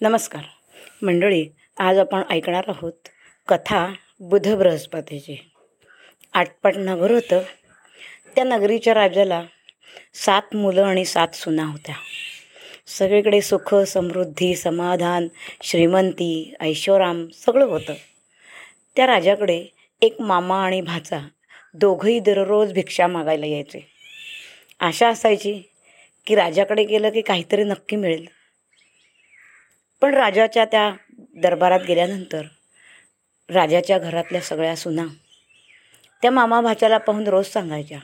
नमस्कार. मंडळी आज आपण ऐकणार आहोत कथा बुध बृहस्पतीची. आटपाट नगर होतं. त्या नगरीच्या राजाला सात मुलं आणि सात सुना होत्या. सगळीकडे सुख समृद्धी समाधान श्रीमंती ऐश्वराम सगळं होतं. त्या राजाकडे एक मामा आणि भाचा दोघंही दररोज भिक्षा मागायला यायचे. आशा असायची की राजाकडे गेलं की काहीतरी नक्की मिळेल. पण राजाच्या त्या दरबारात गेल्यानंतर राजाच्या घरातल्या सगळ्या सुना त्या मामा भाच्याला पाहून रोज सांगायच्या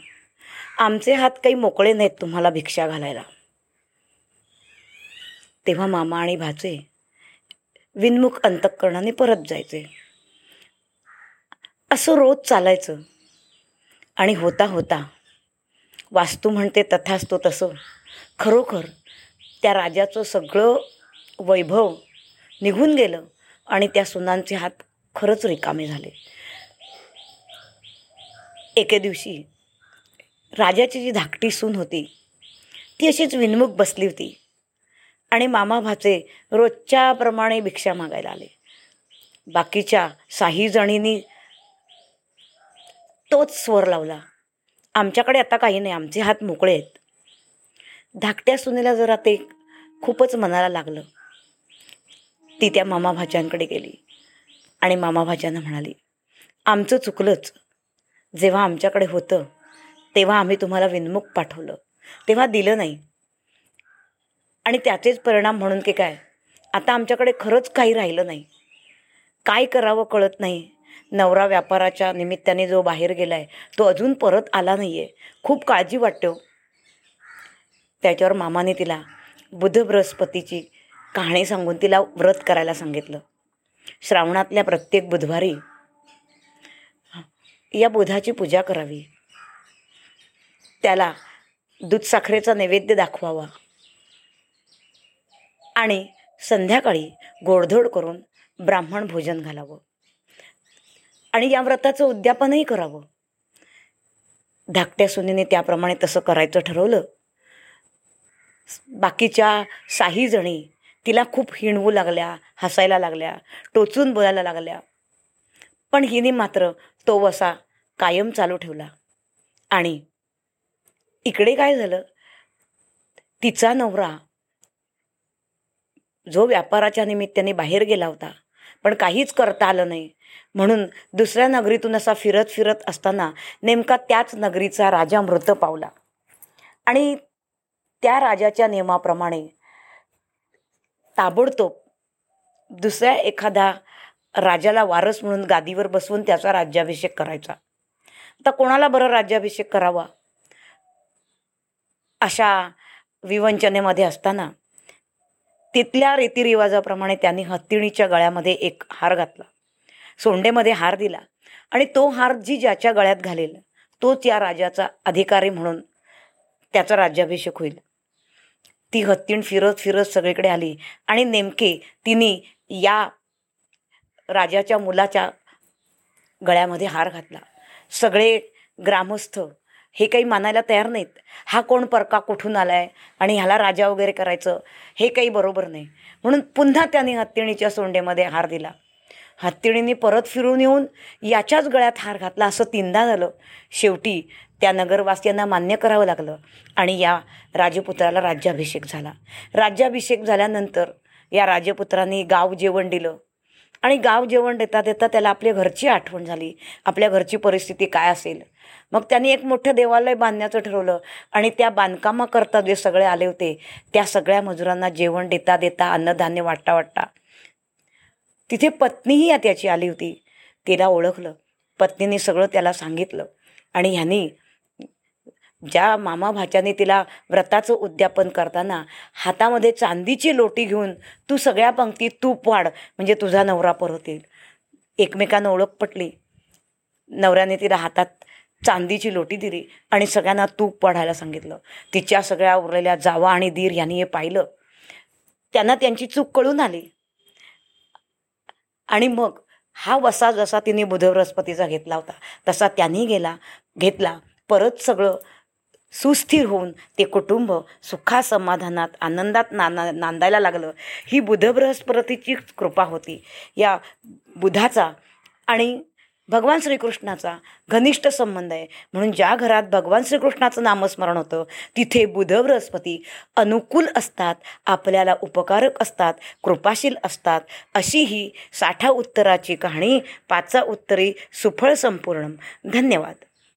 आमचे हात काही मोकळे नाहीत तुम्हाला भिक्षा घालायला. तेव्हा मामा आणि भाचे विनमुख अंतकरणाने परत जायचे. असं रोज चालायचं आणि होता होता वास्तू म्हणते तथास्तो तसं. खरोखर त्या राजाचं सगळं वैभव निघून गेलं आणि त्या सुनांचे हात खरंच रिकामे झाले. एके दिवशी राजाची जी धाकटी सून होती ती अशीच विनमुख बसली होती आणि मामा भाचे रोजच्याप्रमाणे भिक्षा मागायला आले. बाकीच्या साही जणींनी तोच स्वर लावला आमच्याकडे आता काही नाही आमचे हात मोकळे आहेत. धाकट्या सुनेला जरा ते खूपच मनाला लागलं. ती त्या मामा भाज्यांकडे गेली. आणि मामा भाज्यांना म्हणाली आमचं चुकलंच. जेव्हा आमच्याकडे होतं तेव्हा आम्ही तुम्हाला विनमुख पाठवलं. तेव्हा दिलं नाही. आणि त्याचेच परिणाम म्हणून की काय? आता आमच्याकडे खरंच काही राहिलं नाही. काय करावं कळत नाही. नवरा व्यापाराच्या निमित्ताने जो बाहेर गेला आहे तो अजून परत आला नाही आहे खूप काळजी वाटते हो. त्याच्यावर मामाने तिला बुध बृहस्पतीची कहाणी सांगून तिला व्रत करायला सांगितलं. श्रावणातल्या प्रत्येक बुधवारी या बुधाची पूजा करावी. त्याला दूधसाखरेचा नैवेद्य दाखवावा. आणि संध्याकाळी गोडधोड करून ब्राह्मण भोजन घालावं. आणि या व्रताचं उद्यापनही करावं. धाकट्या सुनीने त्याप्रमाणे तसं करायचं ठरवलं. बाकीच्या साहीजणी तिला खूप हिणवू लागल्या हसायला लागल्या टोचून बोलायला लागल्या. पण हिने मात्र तो वसा कायम चालू ठेवला. आणि इकडे काय झालं? तिचा नवरा जो व्यापाराच्या निमित्ताने बाहेर गेला होता पण काहीच करता आलं नाही. म्हणून दुसऱ्या नगरीतून असा फिरत फिरत असताना नेमका त्याच नगरीचा राजा मृत पावला. आणि त्या राजाच्या नियमाप्रमाणे ताबडतोब दुसऱ्या एखादा राजाला वारस म्हणून गादीवर बसवून त्याचा राज्याभिषेक करायचा. आता कोणाला बरं राज्याभिषेक करावा? अशा विवंचनेमध्ये असताना तिथल्या रीतिरिवाजाप्रमाणे त्यांनी हत्तीणीच्या गळ्यामध्ये एक हार घातला. सोंडेमध्ये हार दिला आणि तो हार जी ज्याच्या गळ्यात घालेल तोच या राजाचा अधिकारी म्हणून त्याचा राज्याभिषेक होईल. ती हत्तीण फिरत फिरत सगळीकडे आली. आणि नेमके तिने या राजाच्या मुलाच्या गळ्यामध्ये हार घातला. सगळे ग्रामस्थ हे काही मानायला तयार नाहीत. हा कोण परका कुठून आला आहे आणि ह्याला राजा वगैरे करायचं हे काही बरोबर नाही. म्हणून पुन्हा त्याने हत्तीणीच्या सोंडेमध्ये हार दिला. हत्तीणींनी परत फिरून येऊन याच्याच गळ्यात हार घातला असं तीनदा झालं. शेवटी त्या नगरवासियांना मान्य करावं लागलं आणि या राजपुत्राला राज्याभिषेक झाला. राज्याभिषेक झाल्यानंतर या राजपुत्रांनी गाव जेवण दिलं आणि गाव जेवण देता देता त्याला आपल्या घरची आठवण झाली. आपल्या घरची परिस्थिती काय असेल? मग त्यांनी एक मोठं देवालय बांधण्याचं ठरवलं आणि त्या बांधकामाकरता जे सगळे आले होते त्या सगळ्या मजुरांना जेवण देता देता अन्नधान्य वाटता वाटता तिथे पत्नीही त्याची आली होती. तिला ओळखलं. पत्नीने सगळं त्याला सांगितलं. आणि ह्यानी ज्या मामा भाच्याने तिला व्रताचं उद्यापन करताना हातामध्ये चांदीची लोटी घेऊन तू सगळ्या पंक्ती तूप वाढ म्हणजे तुझा नवरा परत एकमेकांना ओळख पटली. नवऱ्याने तिला हातात चांदीची लोटी दिली आणि सगळ्यांना तूप वाढायला सांगितलं. तिच्या सगळ्या उरलेल्या जावा आणि दीर यांनी हे पाहिलं. त्यांना त्यांची चूक कळून आली. आणि मग हा वसा जसा तिने बुधवृहस्पतीचा घेतला होता तसा त्यांनी गेला घेतला. परत सगळं सुस्थिर होऊन ते कुटुंब सुखासमाधानात आनंदात नाना नांदायला लागलं. ही बुधबृहस्पतीची कृपा होती. या बुधाचा आणि भगवान श्रीकृष्णाचा घनिष्ठ संबंध आहे. म्हणून ज्या घरात भगवान श्रीकृष्णाचं नामस्मरण होतं तिथे बुध बृहस्पती अनुकूल असतात आपल्याला उपकारक असतात कृपाशील असतात. अशी ही साठा उत्तराची कहाणी पाचा उत्तरी सुफळ संपूर्ण. धन्यवाद.